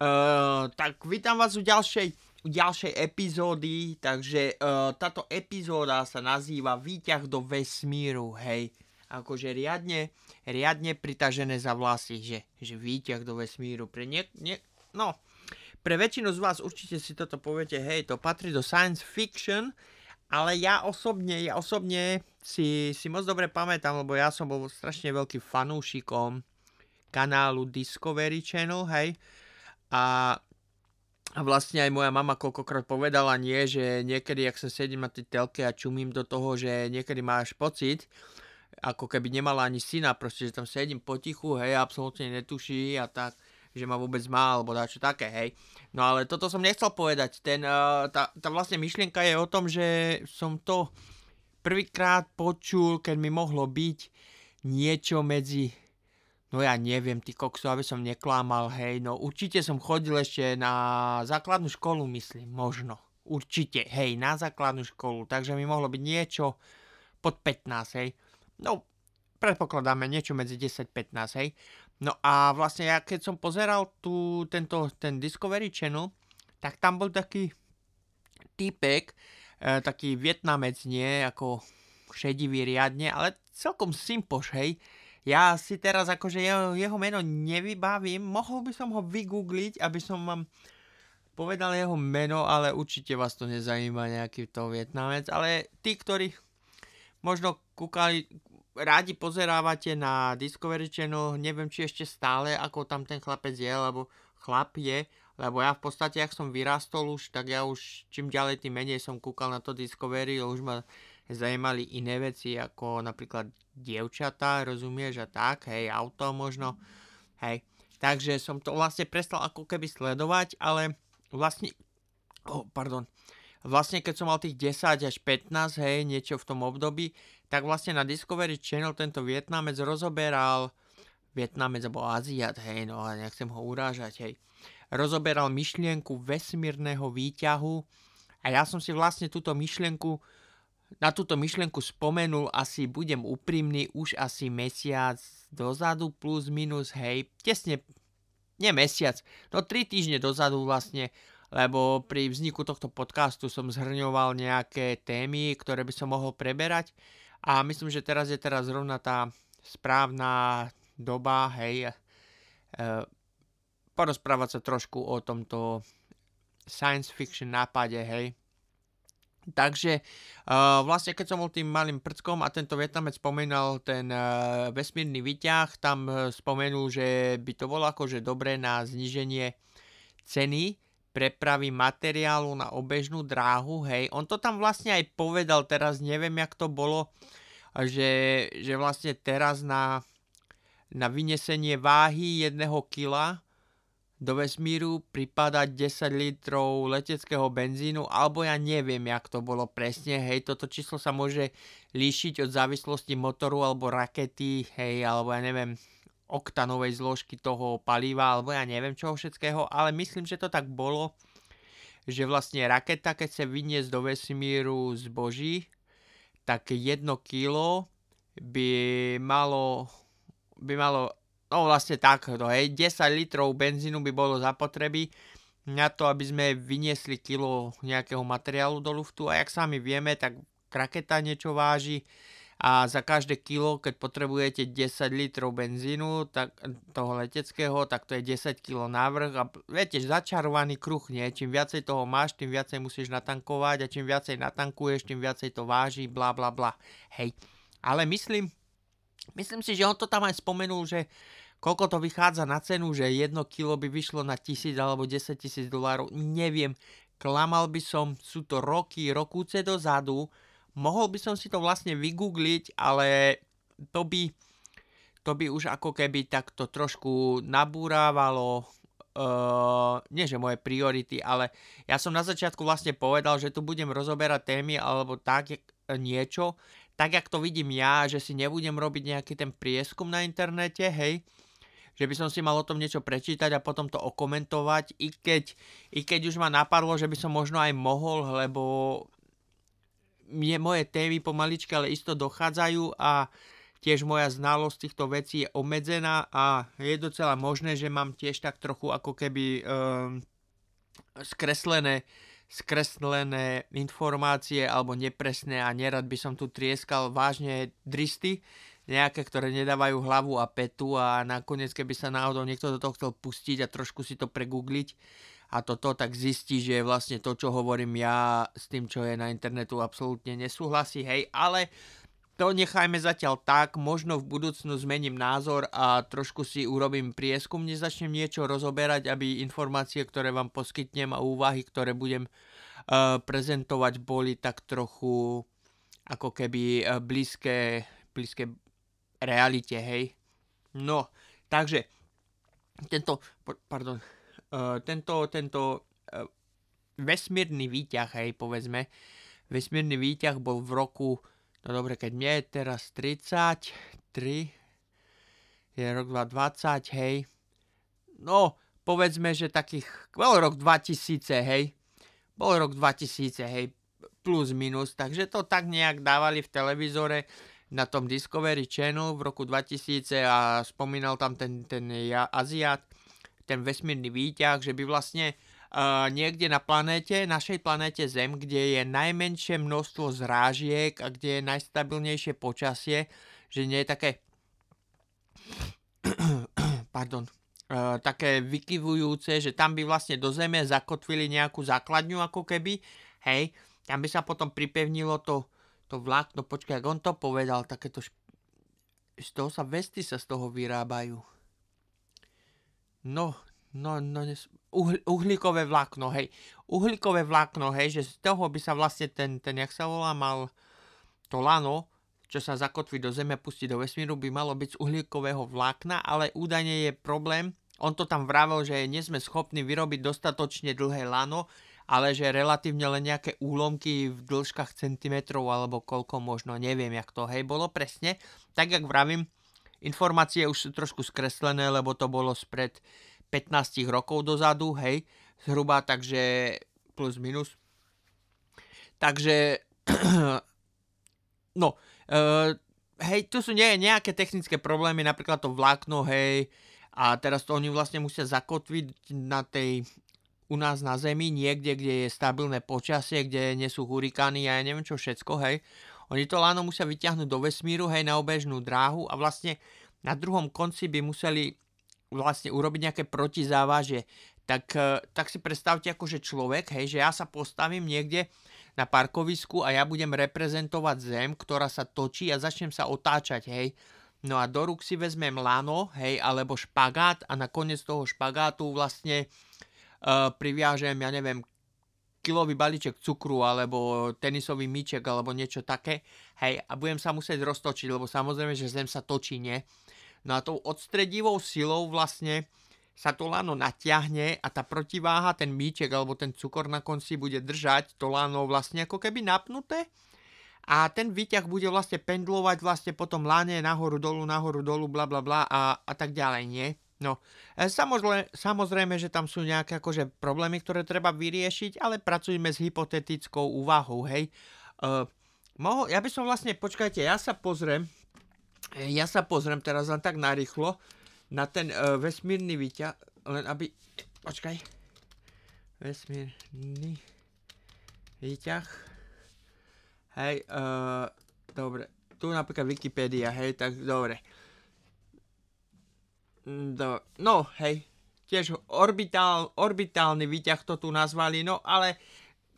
Tak vítam vás u ďalšej, u ďalšej epizódy, takže uh, táto epizóda sa nazýva Výťah do vesmíru, hej. Akože riadne, riadne pritažené za vlasy, že, že výťah do vesmíru. Pre nie, nie, no, pre väčšinu z vás určite si toto poviete, hej, to patrí do science fiction, ale ja osobne, ja osobne si, si moc dobre pamätám, lebo ja som bol strašne veľkým fanúšikom kanálu Discovery Channel, hej, a a vlastne aj moja mama koľkokrát povedala nie, že niekedy, ak sa sedím na tej telke a čumím do toho, že niekedy máš pocit, ako keby nemala ani syna, proste, že tam sedím potichu, hej, absolútne netuší a tak, že ma vôbec má, alebo dačo také, hej. No ale toto som nechcel povedať, ten, uh, tá, tá vlastne myšlienka je o tom, že som to prvýkrát počul, keď mi mohlo byť niečo medzi No ja neviem, ty kokso, aby som neklamal, hej, no určite som chodil ešte na základnú školu, myslím, možno. Určite, hej, na základnú školu, takže mi mohlo byť niečo pod 15, hej. No, predpokladáme niečo medzi 10-15, hej. No a vlastne ja keď som pozeral tu tento, ten Discovery Channel, tak tam bol taký typek, e, taký vietnamec, nie, ako šedivý riadne, ale celkom simpoš, hej ja si teraz akože jeho, jeho meno nevybavím, mohol by som ho vygoogliť, aby som vám povedal jeho meno, ale určite vás to nezajíma nejaký to Vietnamec, ale tí, ktorí možno kúkali, rádi pozerávate na Discovery Channel, neviem či ešte stále, ako tam ten chlapec je, lebo chlap je, lebo ja v podstate, ak som vyrastol už, tak ja už čím ďalej, tým menej som kúkal na to Discovery, už ma zajímali iné veci, ako napríklad dievčatá, rozumieš, a tak, hej, auto možno, hej. Takže som to vlastne prestal ako keby sledovať, ale vlastne, oh, pardon, vlastne keď som mal tých 10 až 15, hej, niečo v tom období, tak vlastne na Discovery Channel tento Vietnamec rozoberal, Vietnamec alebo Aziat, hej, no a nechcem ho urážať, hej, rozoberal myšlienku vesmírneho výťahu a ja som si vlastne túto myšlienku na túto myšlienku spomenul asi, budem úprimný, už asi mesiac dozadu plus minus, hej, tesne, nie mesiac, no 3 týždne dozadu vlastne, lebo pri vzniku tohto podcastu som zhrňoval nejaké témy, ktoré by som mohol preberať a myslím, že teraz je teraz zrovna tá správna doba, hej, e, porozprávať sa trošku o tomto science fiction nápade, hej, Takže uh, vlastne keď som bol tým malým prckom a tento Vietnamec spomínal ten uh, vesmírny výťah, tam uh, spomenul, že by to bolo akože dobré na zniženie ceny prepravy materiálu na obežnú dráhu, hej. On to tam vlastne aj povedal, teraz neviem, jak to bolo, že, že vlastne teraz na, na vynesenie váhy jedného kila do vesmíru pripada 10 litrov leteckého benzínu, alebo ja neviem, jak to bolo presne, hej, toto číslo sa môže líšiť od závislosti motoru alebo rakety, hej, alebo ja neviem, oktanovej zložky toho paliva, alebo ja neviem čoho všetkého, ale myslím, že to tak bolo, že vlastne raketa, keď sa vyniesť do vesmíru zboží, tak jedno kilo by malo, by malo No vlastne tak, no hej, 10 litrov benzínu by bolo zapotreby na to, aby sme vyniesli kilo nejakého materiálu do luftu a jak sami vieme, tak raketa niečo váži a za každé kilo, keď potrebujete 10 litrov benzínu, tak toho leteckého, tak to je 10 kg návrh a viete, začarovaný kruh, nie? Čím viacej toho máš, tým viacej musíš natankovať a čím viacej natankuješ, tým viacej to váži, bla bla bla. Hej. Ale myslím, myslím si, že on to tam aj spomenul, že Koľko to vychádza na cenu, že jedno kilo by vyšlo na tisíc alebo 10 tisíc dolárov, neviem. Klamal by som, sú to roky, rokúce dozadu. Mohol by som si to vlastne vygoogliť, ale to by, to by už ako keby takto trošku nabúrávalo Uh, nie že moje priority, ale ja som na začiatku vlastne povedal, že tu budem rozoberať témy alebo tak niečo, tak jak to vidím ja, že si nebudem robiť nejaký ten prieskum na internete, hej, že by som si mal o tom niečo prečítať a potom to okomentovať, i keď, i keď už ma napadlo, že by som možno aj mohol, lebo mne moje témy pomaličky ale isto dochádzajú a tiež moja znalosť týchto vecí je obmedzená a je docela možné, že mám tiež tak trochu ako keby um, skreslené, skreslené informácie alebo nepresné a nerad by som tu trieskal vážne dristy, nejaké, ktoré nedávajú hlavu a petu a nakoniec, keby sa náhodou niekto do toho chcel pustiť a trošku si to pregoogliť a toto, tak zistí, že vlastne to, čo hovorím ja s tým, čo je na internetu, absolútne nesúhlasí, hej, ale to nechajme zatiaľ tak, možno v budúcnu zmením názor a trošku si urobím prieskum, nezačnem niečo rozoberať, aby informácie, ktoré vám poskytnem a úvahy, ktoré budem uh, prezentovať, boli tak trochu ako keby uh, blízke, blízke realite, hej. No, takže tento, pardon, uh, tento, tento vesmírny výťah, hej, povedzme, vesmírny výťah bol v roku No dobre, keď mne je teraz 33, je rok 2020, hej. No, povedzme, že takých, bol rok 2000, hej. Bol rok 2000, hej, plus minus, takže to tak nejak dávali v televízore na tom Discovery Channel v roku 2000 a spomínal tam ten, ten Aziat, ten vesmírny výťah, že by vlastne niekde na planéte, našej planéte Zem, kde je najmenšie množstvo zrážiek a kde je najstabilnejšie počasie, že nie je také pardon, také vykyvujúce, že tam by vlastne do Zeme zakotvili nejakú základňu ako keby, hej, tam by sa potom pripevnilo to, to vlákno, počkaj, on to povedal, takéto z toho sa vesty sa z toho vyrábajú. No, no, no, uhl, uhlíkové vlákno, hej. Uhlíkové vlákno, hej, že z toho by sa vlastne ten, ten jak sa volá, mal to lano, čo sa zakotví do Zeme, pustí do vesmíru, by malo byť z uhlíkového vlákna, ale údajne je problém, on to tam vravel, že nie sme schopní vyrobiť dostatočne dlhé lano, ale že relatívne len nejaké úlomky v dĺžkach centimetrov alebo koľko možno, neviem jak to hej bolo presne. Tak jak vravím, informácie už sú trošku skreslené, lebo to bolo spred 15 rokov dozadu, hej, zhruba, takže plus minus. Takže, no, uh, hej, tu sú nie, nejaké technické problémy, napríklad to vlákno, hej, a teraz to oni vlastne musia zakotviť na tej, u nás na Zemi, niekde, kde je stabilné počasie, kde nie sú hurikány a ja neviem čo všetko, hej. Oni to láno musia vyťahnuť do vesmíru, hej, na obežnú dráhu a vlastne na druhom konci by museli vlastne urobiť nejaké protizávaže, tak, e, tak si predstavte akože človek, hej, že ja sa postavím niekde na parkovisku a ja budem reprezentovať zem, ktorá sa točí a začnem sa otáčať, hej. No a do rúk si vezmem lano, hej, alebo špagát a na koniec toho špagátu vlastne uh, priviažem, ja neviem, kilový balíček cukru alebo tenisový míček alebo niečo také, hej, a budem sa musieť roztočiť, lebo samozrejme, že zem sa točí, nie? No a tou odstredivou silou vlastne sa to lano natiahne a tá protiváha, ten míček alebo ten cukor na konci bude držať to lano vlastne ako keby napnuté a ten výťah bude vlastne pendlovať vlastne potom lane nahoru dolu, nahoru dolu, bla bla bla a, a tak ďalej, nie? No, e, samozrejme, samozrejme, že tam sú nejaké akože problémy, ktoré treba vyriešiť, ale pracujeme s hypotetickou úvahou, hej. Uh, mohol, ja by som vlastne, počkajte, ja sa pozriem, ja sa pozriem teraz len tak narýchlo na ten uh, vesmírny výťah, len aby... Počkaj. Vesmírny výťah. Hej, uh, dobre. Tu napríklad Wikipedia, hej, tak dobre. Do, no, hej, tiež orbitál, orbitálny výťah to tu nazvali, no ale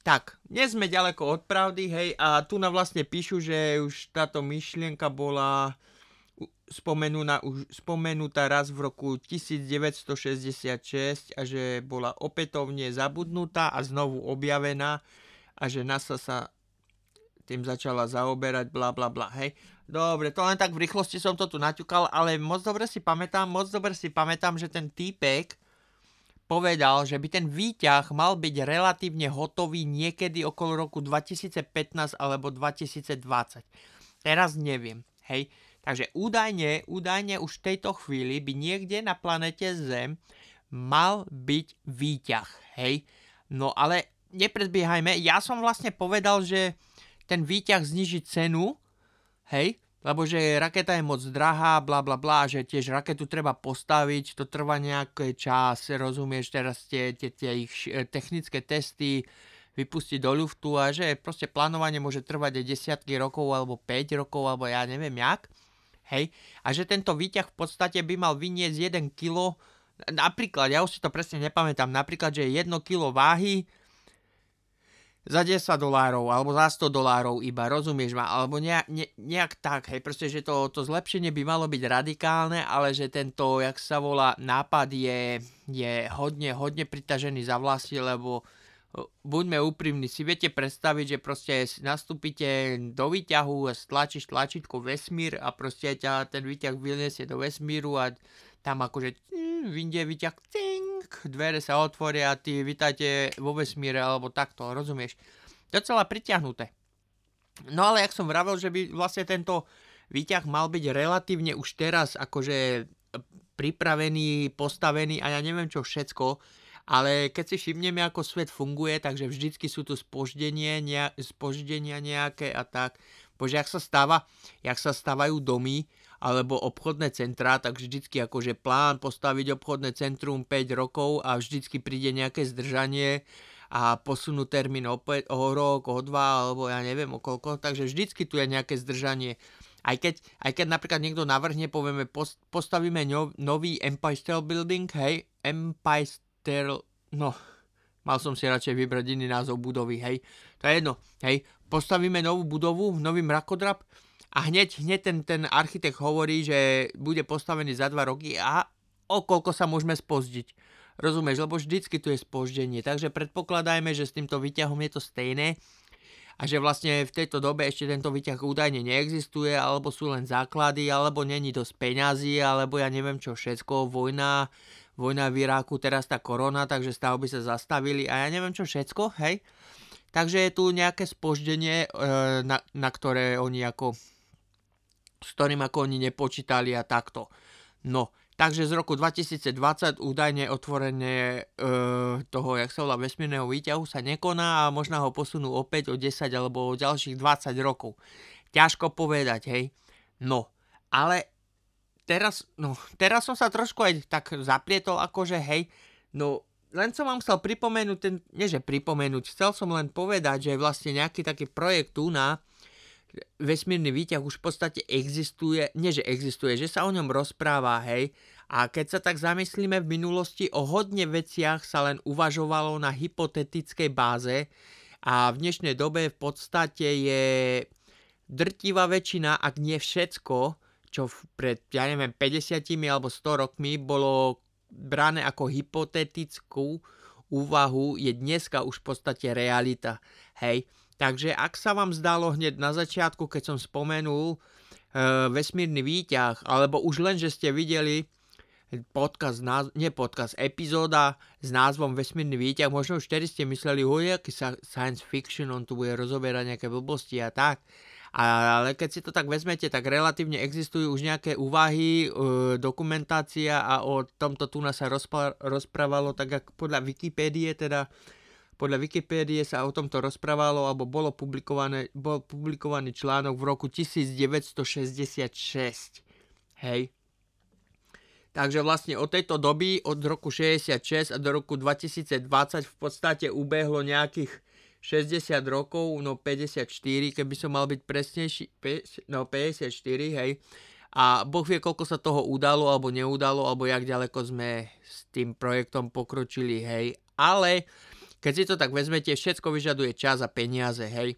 tak, nie sme ďaleko od pravdy, hej, a tu na vlastne píšu, že už táto myšlienka bola spomenutá, už spomenutá raz v roku 1966 a že bola opätovne zabudnutá a znovu objavená a že NASA sa tým začala zaoberať, bla bla bla, hej. Dobre, to len tak v rýchlosti som to tu naťukal, ale moc dobre si pamätám, moc dobre si pamätám, že ten týpek povedal, že by ten výťah mal byť relatívne hotový niekedy okolo roku 2015 alebo 2020. Teraz neviem, hej. Takže údajne, údajne už v tejto chvíli by niekde na planete Zem mal byť výťah, hej. No ale nepredbiehajme, ja som vlastne povedal, že ten výťah zniží cenu, hej, lebo že raketa je moc drahá, bla bla bla, že tiež raketu treba postaviť, to trvá nejaký čas, rozumieš, teraz tie, tie, tie ich technické testy, vypustiť do ľuftu a že proste plánovanie môže trvať aj desiatky rokov alebo 5 rokov alebo ja neviem jak. Hej. A že tento výťah v podstate by mal vyniesť 1 kg, napríklad, ja už si to presne nepamätám, napríklad, že 1 kg váhy za 10 dolárov alebo za 100 dolárov iba, rozumieš ma, alebo nejak, ne, nejak tak, hej, proste, že to, to zlepšenie by malo byť radikálne, ale že tento, jak sa volá, nápad je, je hodne, hodne pritažený za vlasy, lebo buďme úprimní, si viete predstaviť, že proste nastúpite do výťahu a stlačíš tlačítko vesmír a proste ťa ten výťah vyniesie do vesmíru a tam akože vyjde výťah, cink, dvere sa otvoria a ty vítajte vo vesmíre alebo takto, rozumieš? Docela pritiahnuté. No ale jak som vravel, že by vlastne tento výťah mal byť relatívne už teraz akože pripravený, postavený a ja neviem čo všetko, ale keď si všimneme, ako svet funguje, takže vždycky sú tu spoždenie, nejak, spoždenia nejaké a tak. Bože, jak sa stáva, jak sa stávajú domy alebo obchodné centrá, tak vždycky akože plán postaviť obchodné centrum 5 rokov a vždycky príde nejaké zdržanie a posunú termín opäť o rok, o dva, alebo ja neviem o koľko, takže vždycky tu je nejaké zdržanie. Aj keď, aj keď napríklad niekto navrhne, povieme, postavíme nový Empire State Building, hej, Empire ter... No, mal som si radšej vybrať iný názov budovy, hej. To je jedno, hej. Postavíme novú budovu, nový mrakodrap a hneď, hneď ten, ten architekt hovorí, že bude postavený za dva roky a o koľko sa môžeme spozdiť. Rozumieš, lebo vždycky tu je spoždenie, takže predpokladajme, že s týmto výťahom je to stejné a že vlastne v tejto dobe ešte tento výťah údajne neexistuje, alebo sú len základy, alebo není dosť peňazí, alebo ja neviem čo všetko, vojna, vojna v Iráku, teraz tá korona, takže stavby sa zastavili a ja neviem čo všetko, hej. Takže je tu nejaké spoždenie, e, na, na ktoré oni ako, s ktorým ako oni nepočítali a takto. No, takže z roku 2020 údajne otvorenie e, toho, jak sa volá, vesmírneho výťahu sa nekoná a možno ho posunú opäť o 10 alebo o ďalších 20 rokov. Ťažko povedať, hej. No, ale teraz, no, teraz som sa trošku aj tak zaplietol, akože hej, no len som vám chcel pripomenúť, ten, nie že pripomenúť, chcel som len povedať, že vlastne nejaký taký projekt tu na vesmírny výťah už v podstate existuje, nie že existuje, že sa o ňom rozpráva, hej, a keď sa tak zamyslíme v minulosti, o hodne veciach sa len uvažovalo na hypotetickej báze a v dnešnej dobe v podstate je drtivá väčšina, ak nie všetko, čo pred, ja neviem, 50 alebo 100 rokmi bolo brané ako hypotetickú úvahu, je dneska už v podstate realita. Hej, takže ak sa vám zdalo hneď na začiatku, keď som spomenul e, vesmírny výťah, alebo už len, že ste videli podcast, nie podcast, epizóda s názvom Vesmírny výťah, možno už vtedy ste mysleli, oj, aký science fiction, on tu bude rozoberať nejaké blbosti a tak. Ale keď si to tak vezmete, tak relatívne existujú už nejaké úvahy, e, dokumentácia a o tomto tu sa rozprávalo tak ako podľa Wikipédie, teda podľa Wikipédie sa o tomto rozprávalo, alebo bolo publikované, bol publikovaný článok v roku 1966. Hej. Takže vlastne od tejto doby, od roku 66 a do roku 2020 v podstate ubehlo nejakých 60 rokov, no 54, keby som mal byť presnejší, no 54, hej. A Boh vie, koľko sa toho udalo alebo neudalo, alebo jak ďaleko sme s tým projektom pokročili, hej. Ale keď si to tak vezmete, všetko vyžaduje čas a peniaze, hej.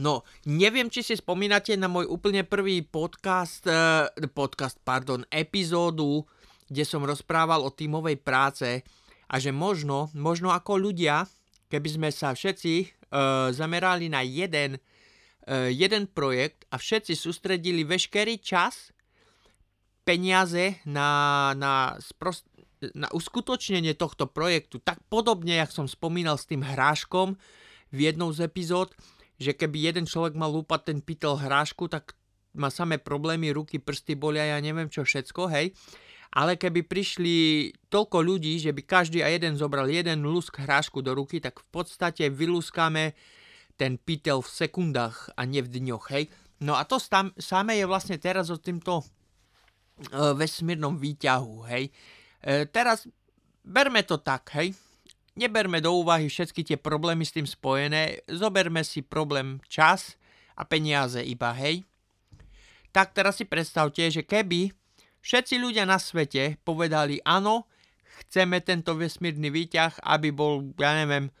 No, neviem, či si spomínate na môj úplne prvý podcast, uh, podcast, pardon, epizódu, kde som rozprával o tímovej práce a že možno, možno ako ľudia, keby sme sa všetci uh, zamerali na jeden, uh, jeden projekt a všetci sústredili veškerý čas, peniaze na, na, sprost, na uskutočnenie tohto projektu, tak podobne, jak som spomínal s tým hráškom v jednou z epizód, že keby jeden človek mal lúpať ten pytel hrášku, tak má samé problémy, ruky, prsty bolia, ja neviem čo všetko, hej ale keby prišli toľko ľudí, že by každý a jeden zobral jeden lusk hrášku do ruky, tak v podstate vyluskáme ten pytel v sekundách a nie v dňoch, hej. No a to tam, samé je vlastne teraz o týmto uh, vesmírnom výťahu, hej. Uh, teraz berme to tak, hej. Neberme do úvahy všetky tie problémy s tým spojené, zoberme si problém čas a peniaze iba, hej. Tak teraz si predstavte, že keby všetci ľudia na svete povedali áno, chceme tento vesmírny výťah, aby bol, ja neviem,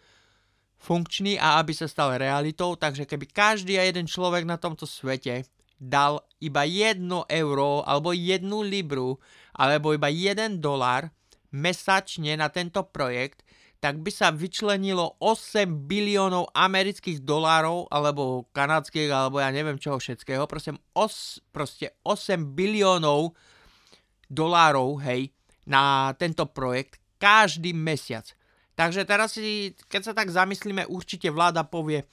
funkčný a aby sa stal realitou, takže keby každý a jeden človek na tomto svete dal iba 1 euro alebo 1 libru alebo iba 1 dolar mesačne na tento projekt, tak by sa vyčlenilo 8 biliónov amerických dolárov, alebo kanadských, alebo ja neviem čoho všetkého, proste, os, proste 8 biliónov dolárov, hej, na tento projekt každý mesiac. Takže teraz si, keď sa tak zamyslíme, určite vláda povie,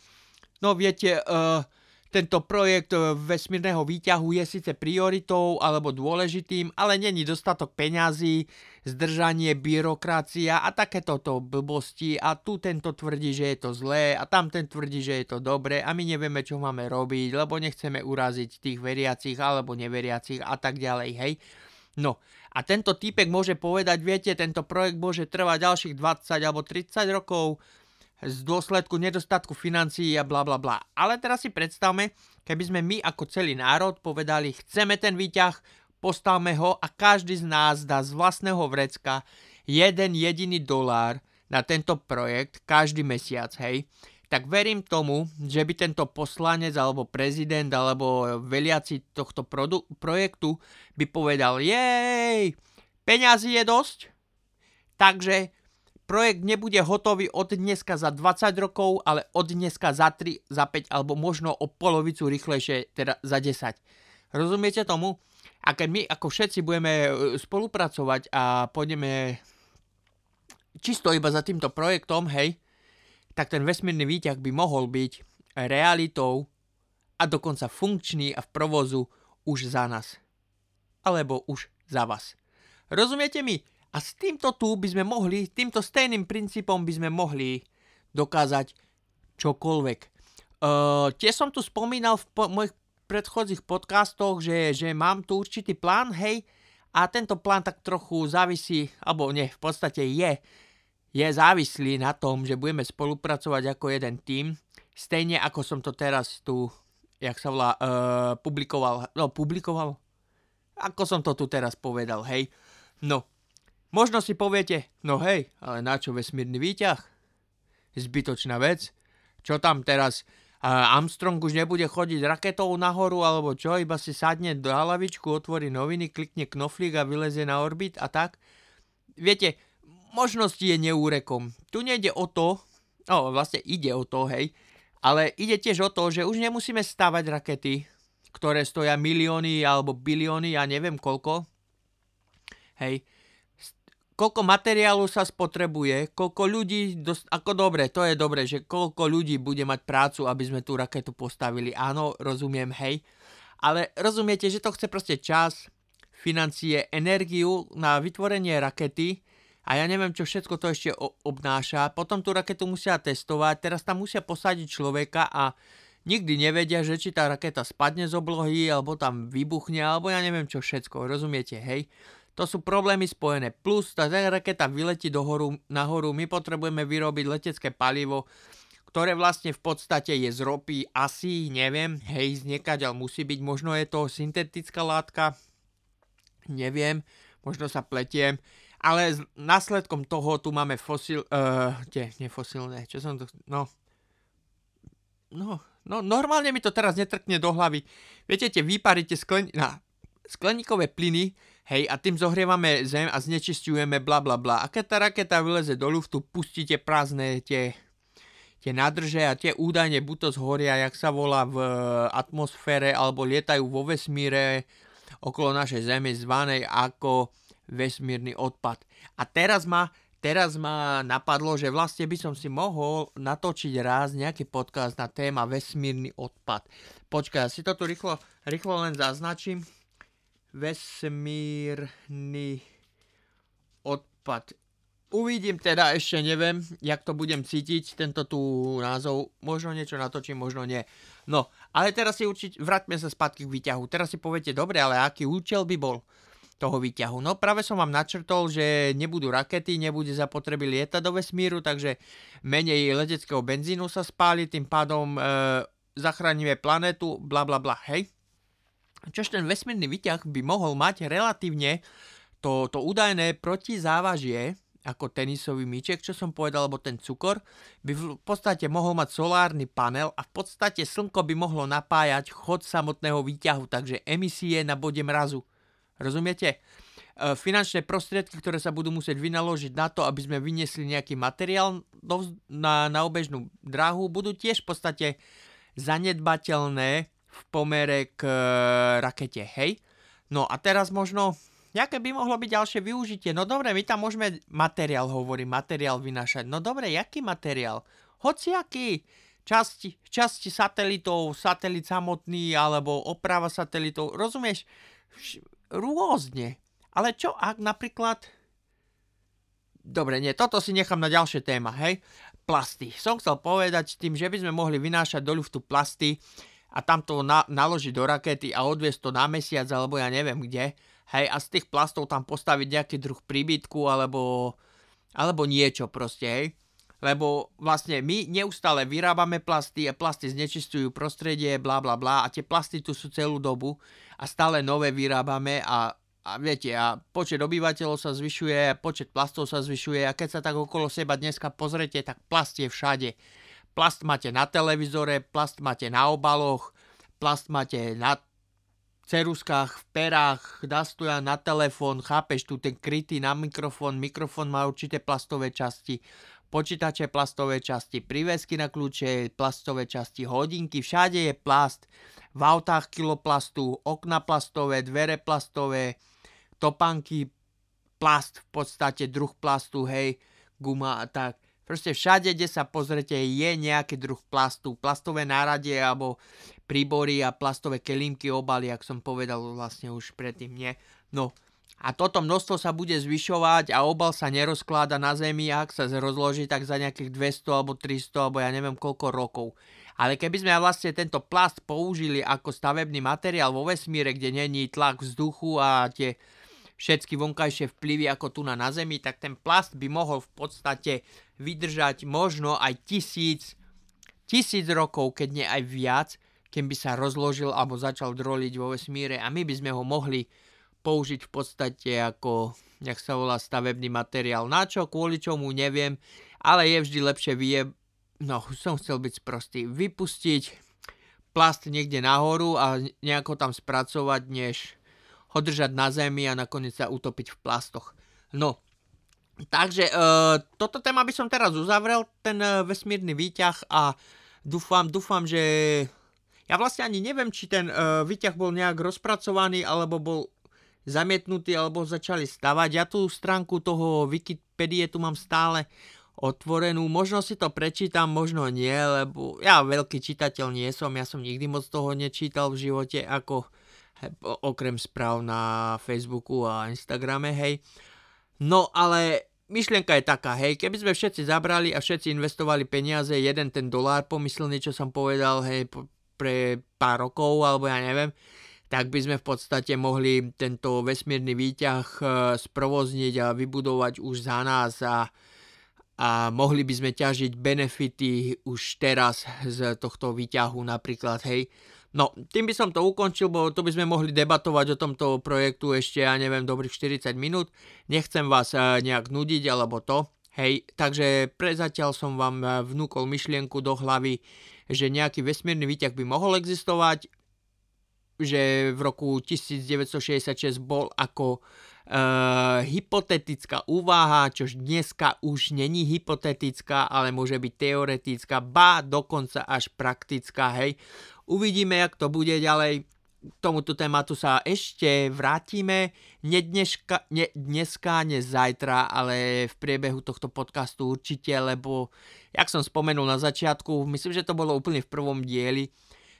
no viete, uh, tento projekt e, vesmírneho výťahu je síce prioritou alebo dôležitým, ale není dostatok peňazí, zdržanie, byrokracia a takéto to blbosti a tu tento tvrdí, že je to zlé a tam ten tvrdí, že je to dobré a my nevieme, čo máme robiť, lebo nechceme uraziť tých veriacich alebo neveriacich a tak ďalej, hej. No a tento týpek môže povedať, viete, tento projekt môže trvať ďalších 20 alebo 30 rokov, z dôsledku nedostatku financií a bla bla bla. Ale teraz si predstavme, keby sme my ako celý národ povedali, chceme ten výťah, postavme ho a každý z nás dá z vlastného vrecka jeden jediný dolár na tento projekt každý mesiac, hej, tak verím tomu, že by tento poslanec alebo prezident alebo veliaci tohto produ- projektu by povedal, jej, peňazí je dosť, takže projekt nebude hotový od dneska za 20 rokov, ale od dneska za 3, za 5 alebo možno o polovicu rýchlejšie, teda za 10. Rozumiete tomu? A keď my ako všetci budeme e, spolupracovať a pôjdeme čisto iba za týmto projektom, hej, tak ten vesmírny výťah by mohol byť realitou a dokonca funkčný a v provozu už za nás. Alebo už za vás. Rozumiete mi? A s týmto tu by sme mohli, týmto stejným princípom by sme mohli dokázať čokoľvek. Uh, tiež som tu spomínal v po- mojich predchodzích podcastoch, že, že mám tu určitý plán, hej, a tento plán tak trochu závisí, alebo nie, v podstate je, je závislý na tom, že budeme spolupracovať ako jeden tým, stejne ako som to teraz tu, jak sa volá, uh, publikoval, no publikoval, ako som to tu teraz povedal, hej. No, Možno si poviete, no hej, ale na čo vesmírny výťah? Zbytočná vec. Čo tam teraz? Armstrong už nebude chodiť raketou nahoru alebo čo, iba si sadne do hlavičku, otvorí noviny, klikne knoflík a vylezie na orbit a tak. Viete, možnosti je neúrekom. Tu nejde o to, no vlastne ide o to, hej, ale ide tiež o to, že už nemusíme stavať rakety, ktoré stoja milióny alebo bilióny, ja neviem koľko. Hej, koľko materiálu sa spotrebuje, koľko ľudí, dos- ako dobre, to je dobre, že koľko ľudí bude mať prácu, aby sme tú raketu postavili. Áno, rozumiem, hej. Ale rozumiete, že to chce proste čas, financie, energiu na vytvorenie rakety a ja neviem, čo všetko to ešte obnáša. Potom tú raketu musia testovať, teraz tam musia posadiť človeka a nikdy nevedia, že či tá raketa spadne z oblohy, alebo tam vybuchne, alebo ja neviem čo všetko, rozumiete, hej. To sú problémy spojené. Plus tá raketa vyletí dohoru, nahoru, my potrebujeme vyrobiť letecké palivo, ktoré vlastne v podstate je z ropy, asi, neviem, hej, z niekaďal musí byť, možno je to syntetická látka, neviem, možno sa pletiem, ale s následkom toho tu máme fosil, uh, tie, nefosilné, čo som to, no, no, no, normálne mi to teraz netrkne do hlavy. Viete, tie výpary, tie sklen, na, skleníkové plyny, Hej, a tým zohrievame zem a znečistujeme bla bla bla. A keď tá raketa vyleze do luftu, pustíte prázdne tie, tie nádrže a tie údajne buď to zhoria, jak sa volá v atmosfére, alebo lietajú vo vesmíre okolo našej Zeme zvanej ako vesmírny odpad. A teraz ma, teraz ma napadlo, že vlastne by som si mohol natočiť raz nejaký podcast na téma vesmírny odpad. Počkaj, ja si to tu rýchlo, rýchlo len zaznačím vesmírny odpad. Uvidím teda, ešte neviem, jak to budem cítiť, tento tu názov, možno niečo natočím, možno nie. No Ale teraz si určite, vráťme sa spätky k výťahu. Teraz si poviete, dobre, ale aký účel by bol toho výťahu? No práve som vám načrtol, že nebudú rakety, nebude zapotreby lietať do vesmíru, takže menej leteckého benzínu sa spáli, tým pádom e, zachránime planetu, bla bla bla, hej? Čož ten vesmírny výťah by mohol mať relatívne to, to údajné protizávažie, ako tenisový míček, čo som povedal, alebo ten cukor, by v podstate mohol mať solárny panel a v podstate slnko by mohlo napájať chod samotného výťahu, takže emisie na bode mrazu. Rozumiete? E, finančné prostriedky, ktoré sa budú musieť vynaložiť na to, aby sme vyniesli nejaký materiál na, na obežnú dráhu, budú tiež v podstate zanedbateľné v pomere k e, rakete, hej? No a teraz možno Jaké by mohlo byť ďalšie využitie? No dobre, my tam môžeme materiál, hovorím, materiál vynášať. No dobre, jaký materiál? Hociaký časti, časti satelitov, satelit samotný, alebo oprava satelitov, rozumieš? Rôzne. Ale čo ak napríklad... Dobre, nie, toto si nechám na ďalšie téma, hej? Plasty. Som chcel povedať tým, že by sme mohli vynášať do ľuftu plasty a tam to na, naložiť do rakety a odviesť to na mesiac, alebo ja neviem kde hej, a z tých plastov tam postaviť nejaký druh príbytku alebo, alebo niečo proste, hej. Lebo vlastne my neustále vyrábame plasty a plasty znečistujú prostredie, bla bla bla a tie plasty tu sú celú dobu a stále nové vyrábame a, a viete, a počet obyvateľov sa zvyšuje, počet plastov sa zvyšuje a keď sa tak okolo seba dneska pozrete, tak plast je všade. Plast máte na televízore, plast máte na obaloch, plast máte na ceruskách, v perách, nastoja na telefón, chápeš, tu ten krytý na mikrofón, mikrofón má určité plastové časti, počítače plastové časti, prívesky na kľúče, plastové časti, hodinky, všade je plast, v autách kiloplastu, okna plastové, dvere plastové, topánky, plast, v podstate druh plastu, hej, guma a tak. Proste všade, kde sa pozrete, je nejaký druh plastu. Plastové náradie alebo príbory a plastové kelímky, obaly, ak som povedal vlastne už predtým, nie? No, a toto množstvo sa bude zvyšovať a obal sa nerozkláda na zemi, ak sa rozloží tak za nejakých 200 alebo 300 alebo ja neviem koľko rokov. Ale keby sme vlastne tento plast použili ako stavebný materiál vo vesmíre, kde není tlak vzduchu a tie všetky vonkajšie vplyvy ako tu na, na Zemi, tak ten plast by mohol v podstate vydržať možno aj tisíc, tisíc rokov, keď nie aj viac, kým by sa rozložil alebo začal droliť vo vesmíre a my by sme ho mohli použiť v podstate ako, jak sa volá, stavebný materiál. Na čo, kvôli čomu, neviem, ale je vždy lepšie vie, no som chcel byť sprostý, vypustiť plast niekde nahoru a nejako tam spracovať, než ho držať na zemi a nakoniec sa utopiť v plastoch. No, takže e, toto téma by som teraz uzavrel, ten e, vesmírny výťah a dúfam, dúfam, že ja vlastne ani neviem, či ten e, výťah bol nejak rozpracovaný, alebo bol zamietnutý, alebo začali stavať. Ja tú stránku toho Wikipedie tu mám stále otvorenú. Možno si to prečítam, možno nie, lebo ja veľký čitateľ nie som, ja som nikdy moc toho nečítal v živote, ako okrem správ na Facebooku a Instagrame, hej. No ale myšlienka je taká, hej, keby sme všetci zabrali a všetci investovali peniaze, jeden ten dolár pomyslný, čo som povedal, hej, pre pár rokov, alebo ja neviem, tak by sme v podstate mohli tento vesmírny výťah e, sprovozniť a vybudovať už za nás a, a mohli by sme ťažiť benefity už teraz z tohto výťahu napríklad, hej. No, tým by som to ukončil, bo to by sme mohli debatovať o tomto projektu ešte, ja neviem, dobrých 40 minút. Nechcem vás eh, nejak nudiť alebo to. Hej, takže prezatiaľ som vám eh, vnúkol myšlienku do hlavy, že nejaký vesmírny výťah by mohol existovať, že v roku 1966 bol ako uh, hypotetická úvaha, čož dneska už není hypotetická, ale môže byť teoretická, ba dokonca až praktická, hej. Uvidíme, jak to bude ďalej. K tomuto tématu sa ešte vrátime. Ne, dneška, ne dneska, ne zajtra, ale v priebehu tohto podcastu určite, lebo, jak som spomenul na začiatku, myslím, že to bolo úplne v prvom dieli,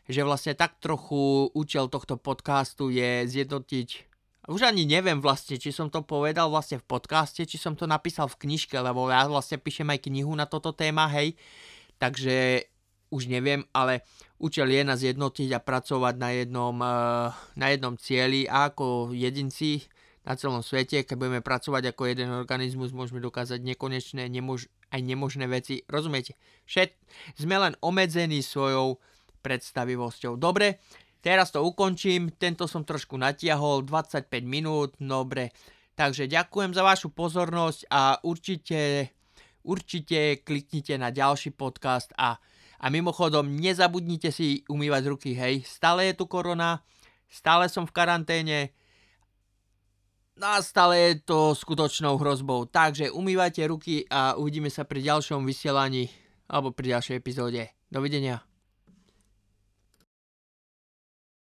že vlastne tak trochu účel tohto podcastu je zjednotiť už ani neviem vlastne, či som to povedal vlastne v podcaste, či som to napísal v knižke, lebo ja vlastne píšem aj knihu na toto téma, hej. Takže už neviem, ale účel je nás jednotiť a pracovať na jednom, uh, na jednom cieli a ako jedinci na celom svete, keď budeme pracovať ako jeden organizmus, môžeme dokázať nekonečné, nemož, aj nemožné veci. Rozumiete? Všet, sme len obmedzení svojou predstavivosťou. Dobre, teraz to ukončím. Tento som trošku natiahol, 25 minút, dobre. Takže ďakujem za vašu pozornosť a určite, určite kliknite na ďalší podcast a, a mimochodom nezabudnite si umývať ruky, hej. Stále je tu korona, stále som v karanténe, a stále je to skutočnou hrozbou. Takže umývajte ruky a uvidíme sa pri ďalšom vysielaní alebo pri ďalšej epizóde. Dovidenia.